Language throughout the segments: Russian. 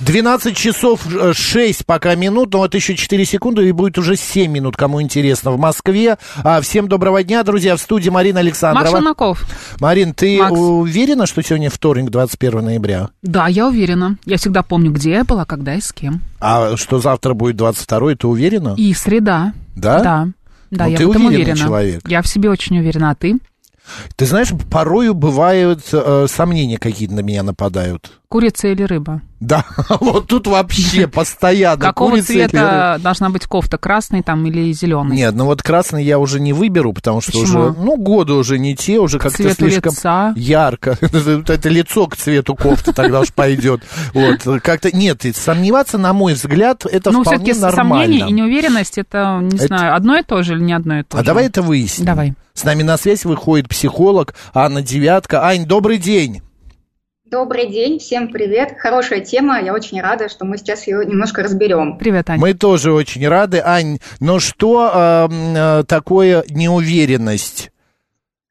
12 часов 6 пока минут, но вот еще 4 секунды и будет уже 7 минут, кому интересно, в Москве. А, всем доброго дня, друзья, в студии Марина Александрова. Макс Шелнаков. Марин, ты Макс. уверена, что сегодня вторник, 21 ноября? Да, я уверена. Я всегда помню, где я была, когда и с кем. А что завтра будет 22 ты уверена? И среда. Да? Да. Да, Ну, я ты в этом уверена. человек. Я в себе очень уверена, а ты? Ты знаешь, порою бывают э, сомнения какие-то на меня нападают. Курица или рыба? Да, вот тут вообще постоянно. Какого курица цвета должна быть кофта? Красный там или зеленый? Нет, ну вот красный я уже не выберу, потому что Почему? уже, ну, годы уже не те, уже как-то слишком лица. ярко. Это лицо к цвету кофты тогда уж пойдет. Вот, как-то, нет, сомневаться, на мой взгляд, это ну, вполне все-таки нормально. сомнение и неуверенность, это, не Это- знаю, одно и то же или не одно и то А же? давай это выясним. Давай. С нами на связь выходит психолог Анна Девятка. Ань, добрый день. Добрый день, всем привет. Хорошая тема, я очень рада, что мы сейчас ее немножко разберем. Привет, Аня. Мы тоже очень рады. Ань, но что э, м, э, такое неуверенность?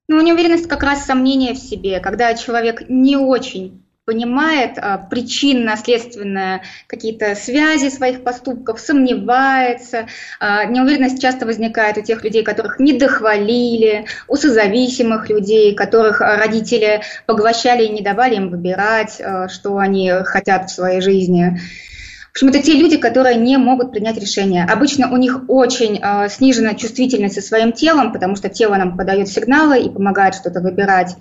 Ну, неуверенность как раз сомнение в себе, когда человек не очень понимает а, причинно-следственные какие-то связи своих поступков, сомневается. А, неуверенность часто возникает у тех людей, которых не дохвалили, у созависимых людей, которых а, родители поглощали и не давали им выбирать, а, что они хотят в своей жизни. В общем, это те люди, которые не могут принять решение. Обычно у них очень э, снижена чувствительность со своим телом, потому что тело нам подает сигналы и помогает что-то выбирать.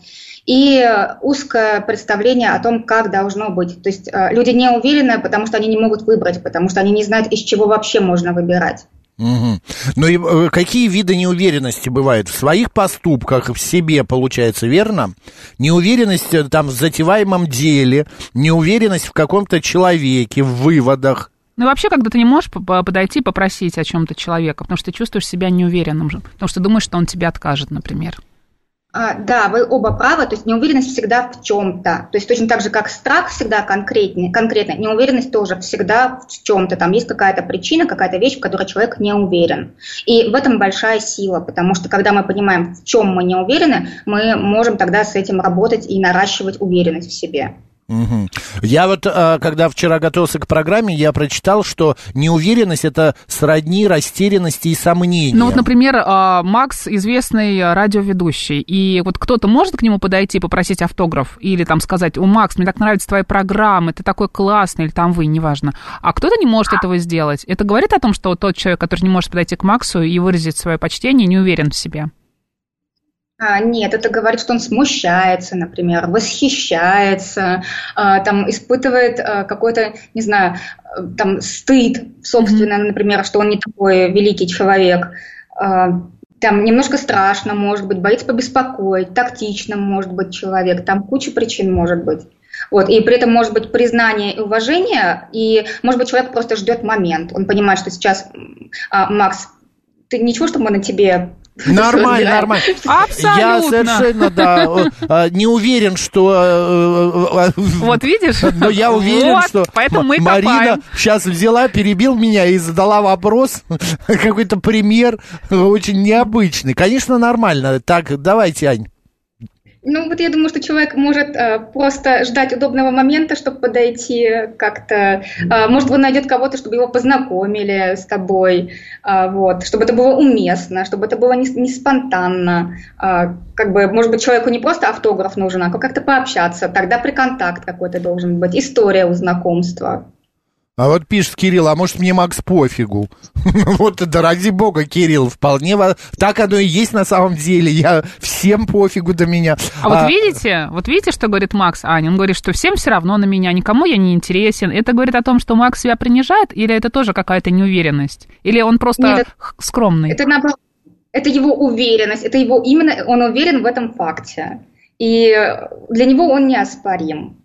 И узкое представление о том, как должно быть. То есть э, люди не уверены, потому что они не могут выбрать, потому что они не знают, из чего вообще можно выбирать. Мгм. Ну и э, какие виды неуверенности бывают? В своих поступках, в себе, получается, верно? Неуверенность э, там в затеваемом деле, неуверенность в каком-то человеке, в выводах. Ну, вообще, когда ты не можешь по- по- подойти и попросить о чем-то человека, потому что ты чувствуешь себя неуверенным, потому что думаешь, что он тебе откажет, например. А, да, вы оба правы, то есть неуверенность всегда в чем-то. То есть точно так же, как страх всегда конкретный, конкретно, неуверенность тоже всегда в чем-то. Там есть какая-то причина, какая-то вещь, в которой человек не уверен. И в этом большая сила, потому что когда мы понимаем, в чем мы не уверены, мы можем тогда с этим работать и наращивать уверенность в себе. Мгм. Я вот, э, когда вчера готовился к программе, я прочитал, что неуверенность это сродни растерянности и сомнениям. Ну, вот, например, а, Макс известный радиоведущий, и вот кто-то может к нему подойти, попросить автограф, или там сказать, о, Макс, мне так нравятся твои программы, ты такой классный, или там вы, неважно. А кто-то не может этого сделать. Это говорит о том, что вот тот человек, который не может подойти к Максу и выразить свое почтение, не уверен в себе. А, нет, это говорит, что он смущается, например, восхищается, а, там испытывает а, какой-то, не знаю, а, там стыд, собственно, например, что он не такой великий человек. А, там немножко страшно, может быть, боится побеспокоить, тактично может быть человек, там куча причин может быть. Вот, и при этом может быть признание и уважение, и может быть человек просто ждет момент, он понимает, что сейчас, а, Макс, ты ничего, что мы на тебе Нормально, разбираем?» нормально. Абсолютно. Я совершенно, да, э, не уверен, что... э, э, э, Вот видишь? Но я уверен, Вот, что поэтому мы Марина копаем. сейчас взяла, перебил меня и задала вопрос, какой-то пример очень необычный. Конечно, нормально. Так, давайте, Ань. Ну, вот я думаю, что человек может э, просто ждать удобного момента, чтобы подойти как-то. Э, может, он найдет кого-то, чтобы его познакомили с тобой, э, вот, чтобы это было уместно, чтобы это было не, не спонтанно. Э, как бы, может быть, человеку не просто автограф нужен, а как-то пообщаться. Тогда приконтакт какой-то должен быть, история у знакомства. А вот пишет Кирилл, а может мне Макс пофигу? Вот это ради бога, Кирилл, вполне так оно и есть на самом деле. Я всем пофигу до меня. А вот видите, вот видите, что говорит Макс Аня? Он говорит, что всем все равно на меня, никому я не интересен. Это говорит о том, что Макс себя принижает, или это тоже какая-то неуверенность? Или он просто Нет, это- х- скромный? Это наоборот, это его уверенность, это его именно, он уверен в этом факте. И для него он неоспорим.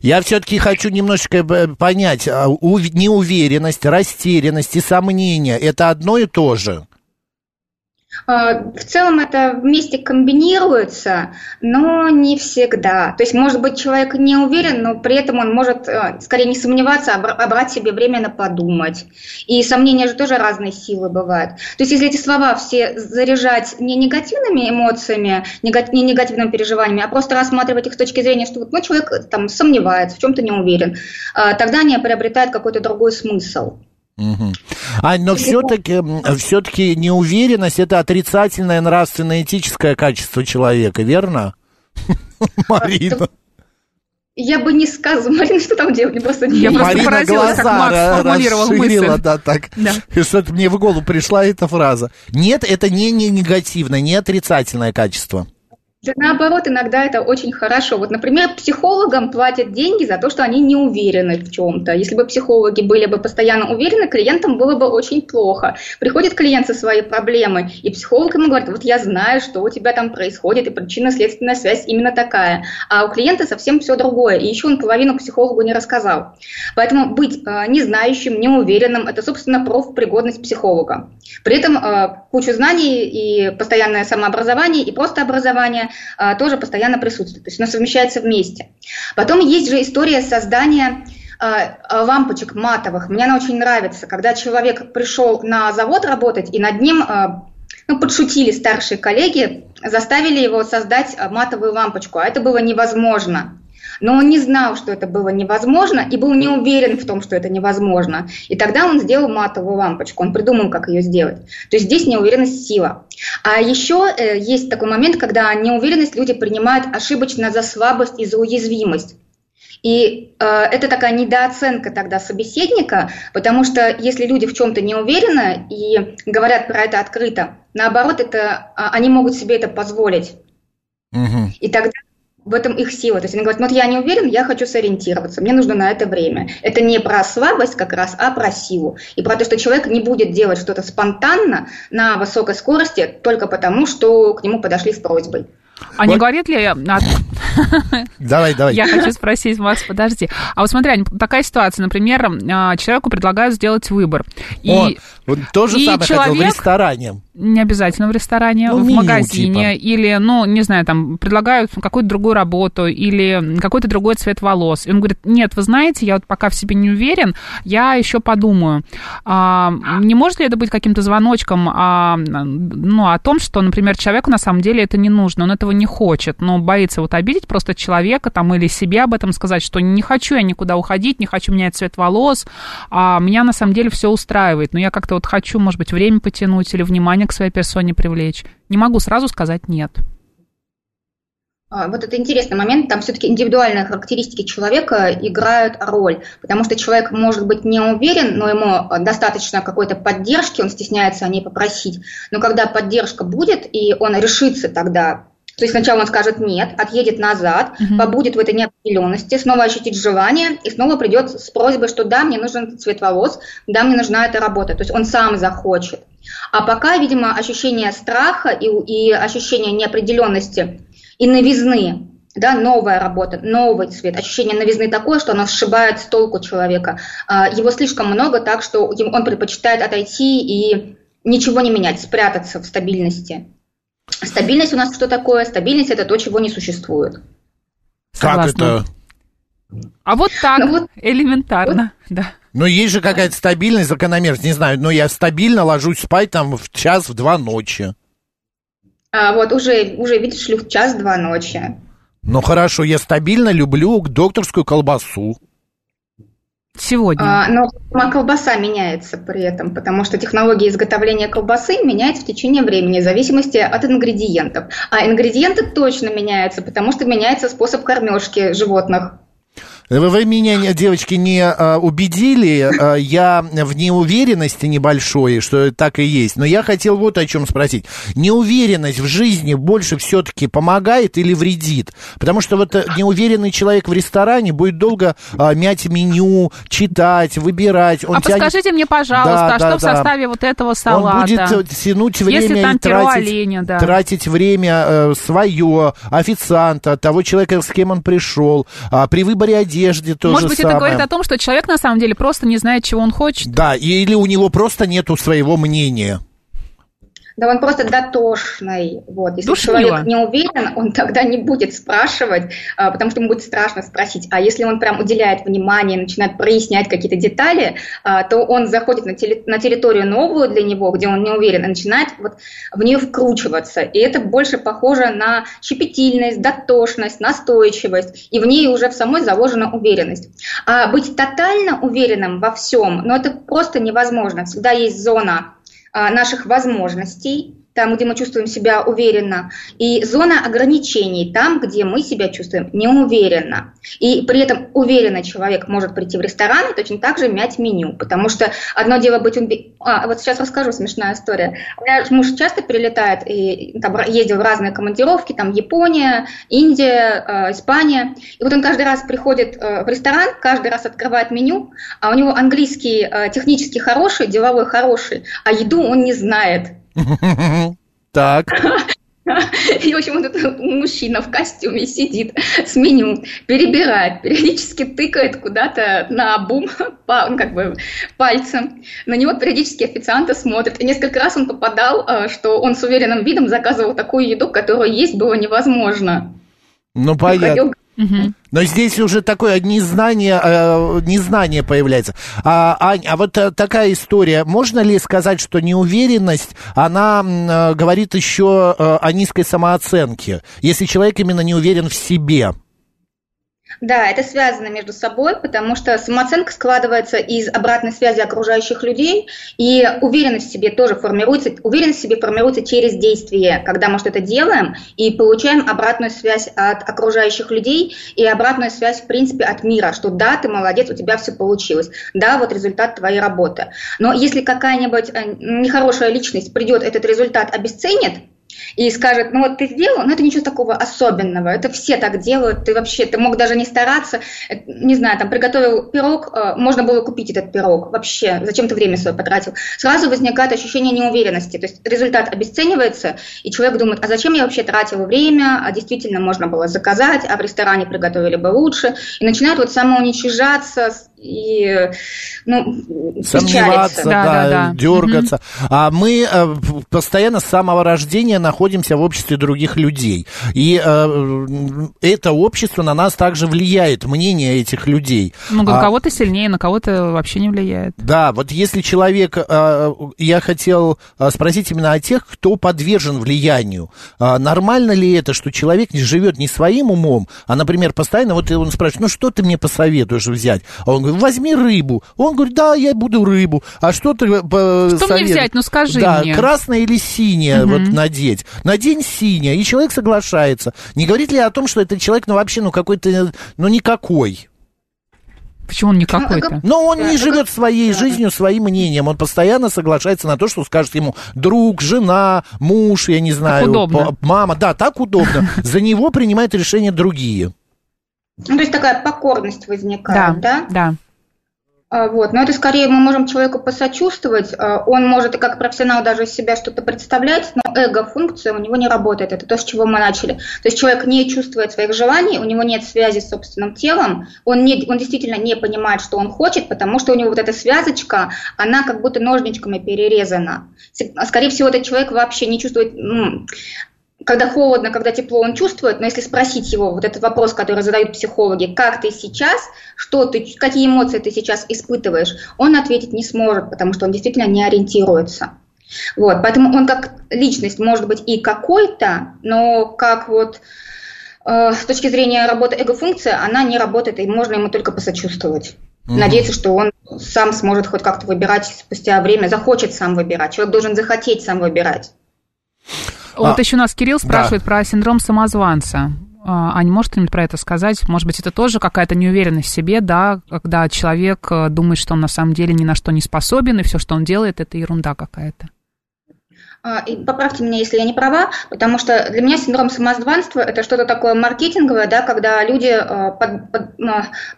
Я все-таки хочу немножечко э, понять, а, ув- неуверенность, растерянность и сомнения – это одно и то же? А, В целом это вместе комбинируется, но не всегда. То есть, может быть, человек не уверен, но при этом он может э, скорее не сомневаться, а бра- брать себе на подумать. И сомнения же тоже разные силы бывают. То есть, если эти слова все заряжать не негативными эмоциями, не негативными переживаниями, а просто рассматривать их с точки зрения, что ну, человек э, там сомневается, в чем-то не уверен, а, тогда они приобретают какой-то другой смысл. Мгм. Ань, но все-таки, все-таки неуверенность – это отрицательное нравственно-этическое качество человека, верно? Марина. Я бы не сказала, Марина, что там делать, просто не Я просто Марина поразилась, как глаза Макс расширила, мысль. да, так. Да. И Что-то мне в голову пришла эта фраза. Нет, это не, не негативное, не отрицательное качество. Да наоборот, иногда это очень хорошо. Вот, например, психологам платят деньги за то, что они не уверены в чем-то. Если бы психологи были бы постоянно уверены, клиентам было бы очень плохо. Приходит клиент со своей проблемой, и психолог ему говорит, вот я знаю, что у тебя там происходит, и причинно-следственная связь именно такая. А у клиента совсем все другое, и еще он половину психологу не рассказал. Поэтому быть э, незнающим, неуверенным – это, собственно, профпригодность психолога. При этом э, кучу знаний и постоянное самообразование, и просто образование э, тоже постоянно присутствует. То есть оно совмещается вместе. Потом есть же история создания э, э, лампочек матовых. Мне она очень нравится, когда человек пришел на завод работать, и над ним ну, подшутили старшие коллеги, заставили его создать матовую лампочку, а это было невозможно. Но он не знал, что это было невозможно, и был не уверен в том, что это невозможно. И тогда он сделал матовую лампочку, он придумал, как ее сделать. То есть здесь неуверенность сила. А еще э, есть такой момент, когда неуверенность люди принимают ошибочно за слабость и за уязвимость. И э, это такая недооценка тогда собеседника, потому что если люди в чем-то не уверены и говорят про это открыто, наоборот, это, а, они могут себе это позволить. Мгм. И тогда в этом их сила. То есть они говорят, ну вот я не уверен, я хочу сориентироваться, мне нужно на это время. Это не про слабость как раз, а про силу. И про то, что человек не будет делать что-то спонтанно на высокой скорости только потому, что к нему подошли с просьбой. А не Вот- говорит ли... а, Давай, давай. Я хочу спросить, Макс, подожди. А вот смотри, такая ситуация, например, а, человеку предлагают сделать выбор. И О, вот то же и самое хотел в человек- ресторане. не обязательно в ресторане, Ну, в меню магазине, или, ну, не знаю, там, предлагают какую-то другую работу или какой-то другой цвет волос. И он говорит, нет, вы знаете, я вот пока в себе не уверен, я еще подумаю. А, не может ли это быть каким-то звоночком а, ну, о том, что, например, человеку на самом деле это не нужно, он этого не хочет, но боится вот обидеть просто человека там или себе об этом сказать, что не хочу я никуда уходить, не хочу менять цвет волос, а меня на самом деле все устраивает, но я как-то вот хочу, может быть, время потянуть или внимание к своей персоне привлечь. Не могу сразу сказать нет. А, Вот это интересный момент, там все-таки индивидуальные характеристики человека играют роль, потому что человек может быть не уверен, но ему достаточно какой-то поддержки, он стесняется о ней попросить, но когда поддержка будет, и он решится тогда, то есть сначала он скажет нет, отъедет назад, Мгм. побудет в этой неопределенности, снова ощутит желание, и снова придет с просьбой, что да, мне нужен цвет волос, да, мне нужна эта работа, то есть он сам захочет. А пока, видимо, ощущение страха и, и ощущение неопределенности и новизны, да, новая работа, новый цвет, ощущение новизны такое, что оно сшибает с толку человека. А, Его слишком много, так что он предпочитает отойти и ничего не менять, спрятаться в стабильности. Стабильность у нас что такое? Стабильность это то, чего не существует. Как Согласна. это? А вот так, Ну вот- элементарно, да. Ну, есть же какая-то стабильность, закономерность. Не знаю, но я стабильно ложусь спать там в час, в два ночи. А вот уже, уже видишь ли, в час-два ночи. Ну, хорошо, я стабильно люблю докторскую колбасу. Сегодня. А, но колбаса меняется при этом, потому что технология изготовления колбасы меняется в течение времени, в зависимости от ингредиентов. А ингредиенты точно меняются, потому что меняется способ кормежки животных. Вы, меня, девочки, не а, убедили. А, я в неуверенности небольшой, что так и есть. Но я хотел вот о чем спросить. Неуверенность в жизни больше все-таки помогает или вредит? Потому что вот э, неуверенный человек в ресторане будет долго а, мять меню, читать, выбирать. Он а тянет- подскажите мне, пожалуйста, Да, а да, что в да. составе вот этого Он салата? будет э, тянуть время Если там и тратить, оленя, да. тратить время э, свое, официанта, того человека, с кем он пришел. А, при выборе одежды то Может же быть, самое. это говорит о том, что человек на самом деле просто не знает, чего он хочет. Да, или у него просто нету своего мнения. Да он просто дотошный. Вот. Если Душнило. человек не уверен, он тогда не будет спрашивать, а, потому что ему будет страшно спросить. А если он прям уделяет внимание, начинает прояснять какие-то детали, а, то он заходит на, теле- на территорию новую для него, где он не уверен, и начинает вот в нее вкручиваться. И это больше похоже на щепетильность, дотошность, настойчивость. И в ней уже в самой заложена уверенность. А быть тотально уверенным во всем, ну это просто невозможно. Всегда есть зона наших возможностей, там, где мы чувствуем себя уверенно, и зона ограничений, там, где мы себя чувствуем неуверенно. И при этом уверенный человек может прийти в ресторан и точно так же мять меню, потому что одно дело быть... убе- А, вот сейчас расскажу смешная история. Меня муж часто перелетает и там, ездил в разные командировки, там Япония, Индия, э, Испания. И вот он каждый раз приходит э, в ресторан, каждый раз открывает меню, а у него английский э, технически хороший, деловой хороший, а еду он не знает. Так. И, в общем, вот этот мужчина в костюме сидит с меню, перебирает, периодически тыкает куда-то на бум ну, как бы, пальцем. На него периодически официанты смотрят. И несколько раз он попадал, э, что он с уверенным видом заказывал такую еду, которую есть было невозможно. Ну, понятно. Но здесь уже такое незнание, э, незнание появляется. А, Ань, а вот э, такая история. Можно ли сказать, что неуверенность, она э, говорит еще э, о низкой самооценке, если человек именно не уверен в себе? Да, это связано между собой, потому что самооценка складывается из обратной связи окружающих людей, и уверенность в себе тоже формируется. Уверенность в себе формируется через действие, когда мы что-то делаем и получаем обратную связь от окружающих людей и обратную связь, в принципе, от мира, что да, ты молодец, у тебя все получилось, да, вот результат твоей работы. Но если какая-нибудь э, нехорошая личность придет, этот результат обесценит, и скажет, ну вот ты сделал, но это ничего такого особенного, это все так делают, ты вообще, ты мог даже не стараться, э, не знаю, там приготовил пирог, э, можно было купить этот пирог, вообще, зачем ты время свое потратил? Сразу возникает ощущение неуверенности, то есть результат обесценивается, и человек думает, а зачем я вообще тратил время, а действительно можно было заказать, а в ресторане приготовили бы лучше, и начинает вот самоуничижаться и, ну, Сомневаться. Да, да, да, да. дергаться. А мы э, постоянно с самого рождения находимся в обществе других людей. И э, это общество на нас также влияет, мнение этих людей. Ну, на А- кого-то сильнее, на кого-то вообще не влияет. Да, вот если человек, э, я хотел спросить именно о тех, кто подвержен влиянию. А Нормально ли это, что человек живет не своим умом, а, например, постоянно, вот он спрашивает, ну что ты мне посоветуешь взять? А он говорит, возьми рыбу. Он говорит, да, я буду рыбу. А что ты э, Что мне взять? Ну, скажи да, мне. красное или синее вот надеть? Надень синее. И человек соглашается. Не говорит ли о том, что этот человек, ну, вообще, ну, какой-то, ну, никакой? Почему он не какой-то? Но он Да, не живет своей жизнью, своим мнением. Он постоянно соглашается на то, что скажет ему друг, жена, муж, я не знаю, удобно. п- мама. Да, так удобно. За него принимают решения другие. Ну, то есть такая покорность возникает, да? да. А, Вот. Но это скорее мы можем человеку посочувствовать. А, Он может и как профессионал даже из себя что-то представлять, но эго-функция у него не работает. Это то, с чего мы начали. То есть человек не чувствует своих желаний, у него нет связи с собственным телом, он, не, он действительно не понимает, что он хочет, потому что у него вот эта связочка, она как будто ножничками перерезана. С- Скорее всего, этот человек вообще не чувствует когда холодно, когда тепло, он чувствует, но если спросить его, вот этот вопрос, который задают психологи, как ты сейчас, что ты, какие эмоции ты сейчас испытываешь, он ответить не сможет, потому что он действительно не ориентируется. Вот, поэтому он как личность может быть и какой-то, но как вот э, с точки зрения работы эго-функции, она не работает, и можно ему только посочувствовать. Надеяться, что он сам сможет хоть как-то выбирать спустя время, захочет сам выбирать. Человек должен захотеть сам выбирать. Вот А, еще нас Кирилл спрашивает про синдром самозванца. А, Аня, может кто-нибудь про это сказать? Может быть, это тоже какая-то неуверенность в себе, да, когда человек э, думает, что он на самом деле ни на что не способен, и все, что он делает, это ерунда какая-то. А, и поправьте меня, если я не права, потому что для меня синдром самозванства – это что-то такое маркетинговое, да, когда люди а, под, под,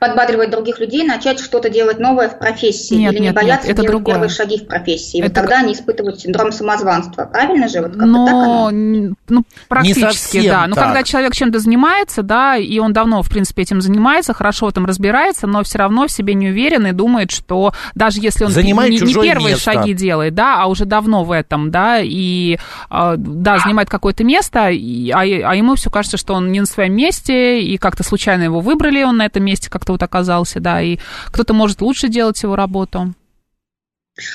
подбадривают других людей начать что-то делать новое в профессии нет, или не нет, бояться нет, это делать другое. первые шаги в профессии. И Это вот тогда они испытывают синдром самозванства. Правильно же? Вот как-то Но, так оно? ну, практически, совсем да. Но так. когда человек чем-то занимается, да, и он давно, в принципе, этим занимается, хорошо в этом разбирается, но все равно в себе не уверен и думает, что даже если он Занимает не, не первые место. шаги делает, да, а уже давно в этом, да, и а, да, занимает какое-то место, а, а ему все кажется, что он не на своем месте, и как-то случайно его выбрали, он на этом месте как-то вот оказался, да, и кто-то может лучше делать его работу.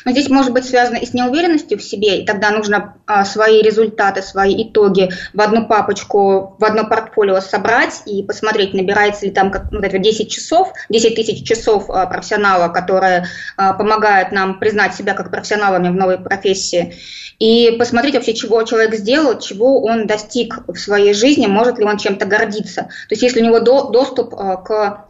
Но здесь может быть связано и с неуверенностью в себе, и тогда нужно а, свои результаты, свои итоги в одну папочку, в одно портфолио собрать и посмотреть, набирается ли там как, вот это 10 часов, 10 тысяч часов а, профессионала, которые а, помогают нам признать себя как профессионалами в новой профессии, и посмотреть вообще, чего человек сделал, чего он достиг в своей жизни, может ли он чем-то гордиться. То есть если у него до- доступ а, к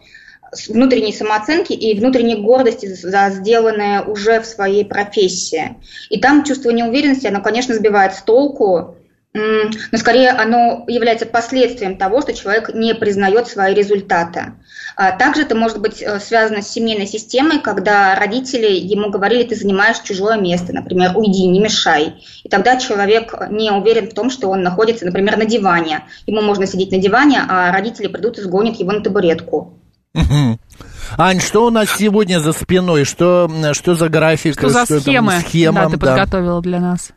внутренней самооценки и внутренней гордости за сделанное уже в своей профессии. И там чувство неуверенности, оно, конечно, сбивает с толку, но скорее оно является последствием того, что человек не признает свои результаты. А Также это может быть э, связано с семейной системой, когда родители ему говорили, ты занимаешь чужое место, например, уйди, не мешай. И тогда человек не уверен в том, что он находится, например, на диване. Ему можно сидеть на диване, а родители придут и сгонят его на табуретку. Ань, что у нас сегодня за спиной? Что, что за график? Что за там схемы, схема, да, ты подготовила для нас?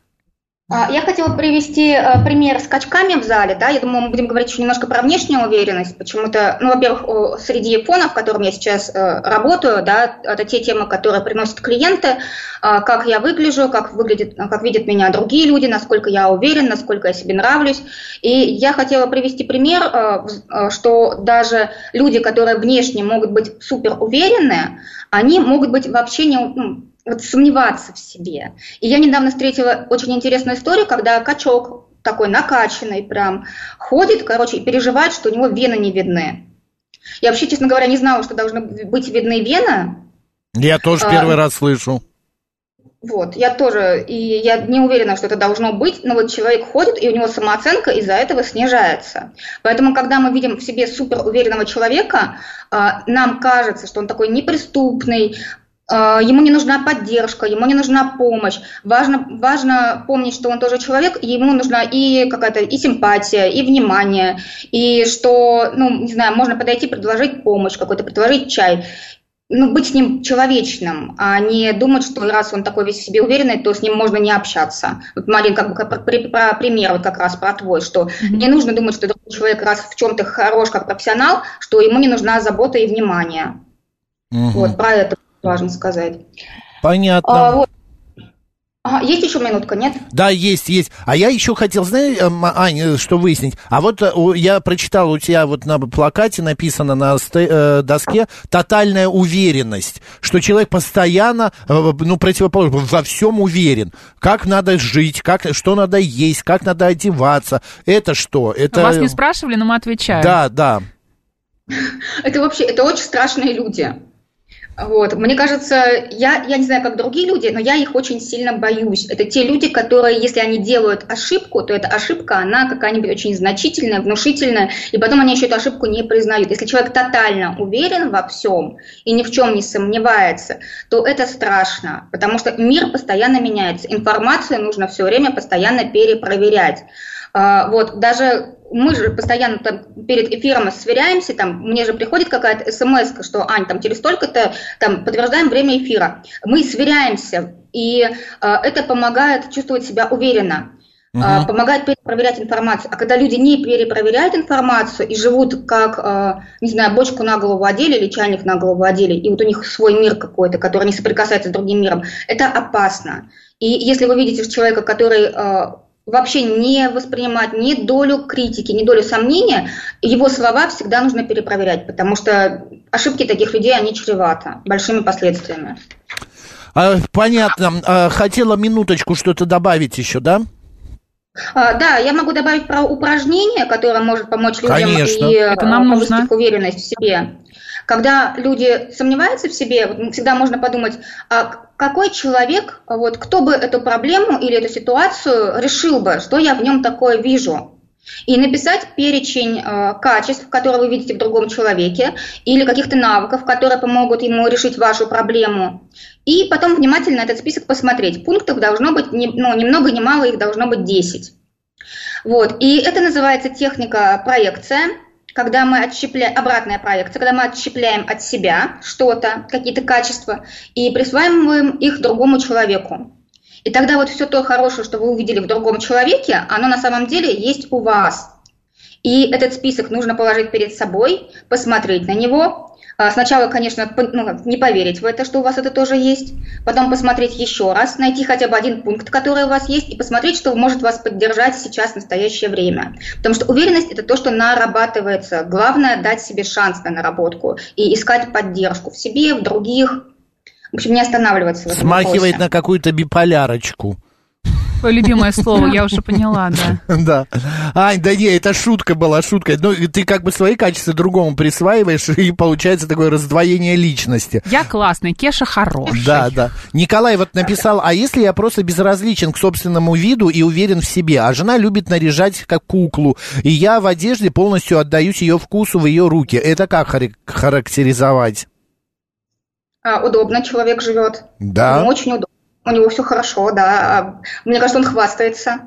А, Я хотела привести э, пример с качками в зале, да, я думаю, мы будем говорить еще немножко про внешнюю уверенность, почему-то, ну, во-первых, среди фонов, в котором я сейчас э, работаю, да, это те темы, которые приносят клиенты, а, как я выгляжу, как выглядит, как видят меня другие люди, насколько я уверен, насколько я себе нравлюсь, и я хотела привести пример, э, что даже люди, которые внешне могут быть супер уверенные, они могут быть вообще не, ну, вот сомневаться в себе. И я недавно встретила очень интересную историю, когда качок такой накачанный прям ходит, короче, и переживает, что у него вены не видны. Я вообще, честно говоря, не знала, что должны быть видны вены. Я тоже А, первый раз слышу. Вот, я тоже, и я не уверена, что это должно быть, но вот человек ходит, и у него самооценка из-за этого снижается. Поэтому, когда мы видим в себе супер уверенного человека, а, нам кажется, что он такой неприступный, ему не нужна поддержка, ему не нужна помощь. Важно, важно помнить, что он тоже человек, и ему нужна и какая-то и симпатия, и внимание, и что, ну, не знаю, можно подойти, предложить помощь какой-то, предложить чай ну, быть с ним человечным, а не думать, что раз он такой весь в себе уверенный, то с ним можно не общаться. Вот, Марин, как бы про, про пример вот как раз про твой, что не нужно думать, что другой человек раз в чем-то хорош как профессионал, что ему не нужна забота и внимание. Мгм. Вот, про это важно сказать. Понятно. А, вот. Ага, есть еще минутка, нет? Да, есть, есть. А я еще хотел, знаешь, эм, Ань, что выяснить. А вот э, я прочитал у тебя вот на плакате написано на э, доске тотальная уверенность, что человек постоянно, э, ну, противоположно, во всем уверен. Как надо жить, как, что надо есть, как надо одеваться. Это что? Это... Вас не спрашивали, но мы отвечаем. Да, да. Это вообще, это очень страшные люди. Вот. Мне кажется, я, я не знаю, как другие люди, но я их очень сильно боюсь. Это те люди, которые, если они делают ошибку, то эта ошибка, она какая-нибудь очень значительная, внушительная, и потом они еще эту ошибку не признают. Если человек тотально уверен во всем и ни в чем не сомневается, то это страшно, потому что мир постоянно меняется. Информацию нужно все время постоянно перепроверять. А, Вот, даже мы же постоянно там перед эфиром сверяемся, там, мне же приходит какая-то смс, что, Ань, там, через столько-то, там, подтверждаем время эфира. Мы сверяемся, и а, это помогает чувствовать себя уверенно. а, помогает перепроверять информацию. А когда люди не перепроверяют информацию и живут как, а, не знаю, бочку на голову одели или чайник на голову одели, и вот у них свой мир какой-то, который не соприкасается с другим миром, это опасно. И если вы видите человека, который а, вообще не воспринимать ни долю критики, ни долю сомнения, его слова всегда нужно перепроверять, потому что ошибки таких людей, они чреваты большими последствиями. А, понятно. А, хотела минуточку что-то добавить еще, да? А, да, я могу добавить про упражнение, которое может помочь людям Конечно. и Это нам э, нужно. повысить уверенность в себе. Когда люди сомневаются в себе, всегда можно подумать, а какой человек, вот кто бы эту проблему или эту ситуацию решил бы, что я в нем такое вижу. И написать перечень э, качеств, которые вы видите в другом человеке, или каких-то навыков, которые помогут ему решить вашу проблему. И потом внимательно этот список посмотреть. Пунктов должно быть, не, ну, ни много ни мало, их должно быть 10. Вот. И это называется техника проекция, когда мы отщепляем, обратная проекция, когда мы отщепляем от себя что-то, какие-то качества, и присваиваем их другому человеку. И тогда вот все то хорошее, что вы увидели в другом человеке, оно на самом деле есть у вас. И этот список нужно положить перед собой, посмотреть на него. А, Сначала, конечно, ну, не поверить в это, что у вас это тоже есть. Потом посмотреть еще раз, найти хотя бы один пункт, который у вас есть, и посмотреть, что может вас поддержать сейчас в настоящее время. Потому что уверенность – это то, что нарабатывается. Главное – дать себе шанс на наработку и искать поддержку в себе, в других. В общем, не останавливаться в этом Смахивает вопросе. на какую-то биполярочку. Твое любимое слово, я уже поняла, да. Да. Ань, да не, это шутка была, шутка. Ну, ты как бы свои качества другому присваиваешь, и получается такое раздвоение личности. Я классный, Кеша хороший. Да, да. Николай вот написал, а если я просто безразличен к собственному виду и уверен в себе, а жена любит наряжать как куклу, и я в одежде полностью отдаюсь ее вкусу в ее руки, это как характеризовать? А, удобно человек живет. Да. Ему очень удобно. У него все хорошо, да. А, Мне кажется, он хвастается.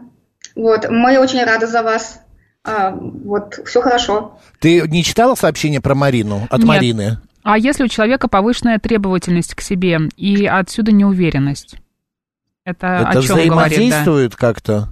Вот. Мы очень рады за вас. А, Вот, все хорошо. Ты не читала сообщение про Марину от Нет. Марины? А если у человека повышенная требовательность к себе и отсюда неуверенность? Это, это о чем говорит? Да? взаимодействует как-то?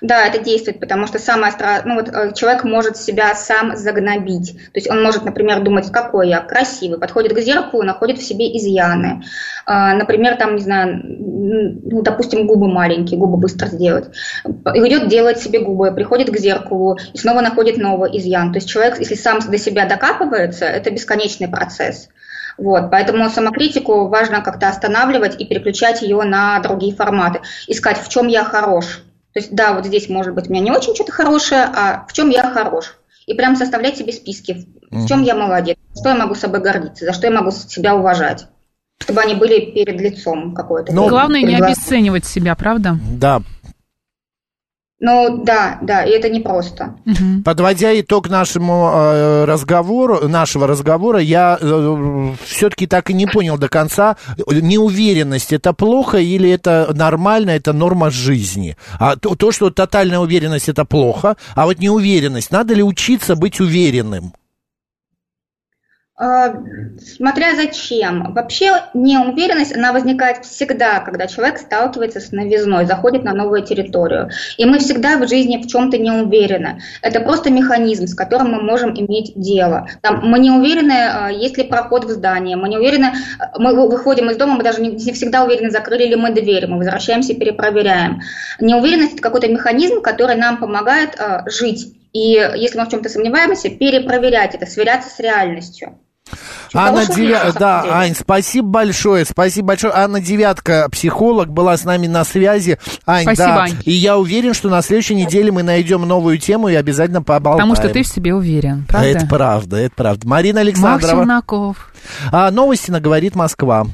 Да, это действует, потому что самое страшное, ну вот э, человек может себя сам загнобить. То есть он может, например, думать, какой я красивый, подходит к зеркалу, находит в себе изъяны. А, Например, там, не знаю, ну, допустим, губы маленькие, губы быстро сделать. И Идет делать себе губы, приходит к зеркалу и снова находит новый изъян. То есть человек, если сам до себя докапывается, это бесконечный процесс. Вот, поэтому самокритику важно как-то останавливать и переключать ее на другие форматы. Искать, в чем я хорош. То есть, да, вот здесь, может быть, у меня не очень что-то хорошее, а в чем я хорош. И прям составлять себе списки, в чем я молодец, что я могу собой гордиться, за что я могу себя уважать. Чтобы они были перед лицом какое-то. Ну, перед- Главное не обесценивать себя, правда? Да. Ну, да, да, и это непросто. Мгм. Подводя итог нашему э, разговору, нашего разговора, я все-таки так и не понял до конца, неуверенность это плохо или это нормально, это норма жизни? А то, то, что тотальная уверенность это плохо, а вот неуверенность, надо ли учиться быть уверенным? А, Смотря зачем. Вообще неуверенность, она возникает всегда, когда человек сталкивается с новизной, заходит на новую территорию. И мы всегда в жизни в чем-то не уверены. Это просто механизм, с которым мы можем иметь дело. Там, мы не уверены, а, есть ли проход в здание, мы не уверены, а, мы вы- выходим из дома, мы даже не всегда уверены, закрыли ли мы дверь, мы возвращаемся и перепроверяем. Неуверенность – это какой-то механизм, который нам помогает жить. И если мы в чем-то сомневаемся, перепроверять это, сверяться с реальностью. Анна Хорошо, Девя- на самом Да, деле. Ань, спасибо большое, спасибо большое. Анна Девятка, психолог, была с нами на связи. Ань, Спасибо, да. Ань. И я уверен, что на следующей неделе мы найдем новую тему и обязательно поболтаем. Потому что ты в себе уверен, правда? Это правда, это правда. Марина Александрова. Челноков. А, новости на «Говорит Москва».